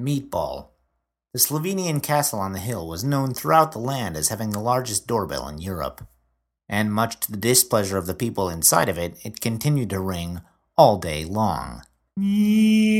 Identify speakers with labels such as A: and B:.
A: Meatball. The Slovenian castle on the hill was known throughout the land as having the largest doorbell in Europe, and much to the displeasure of the people inside of it, it continued to ring all day long. Meatball.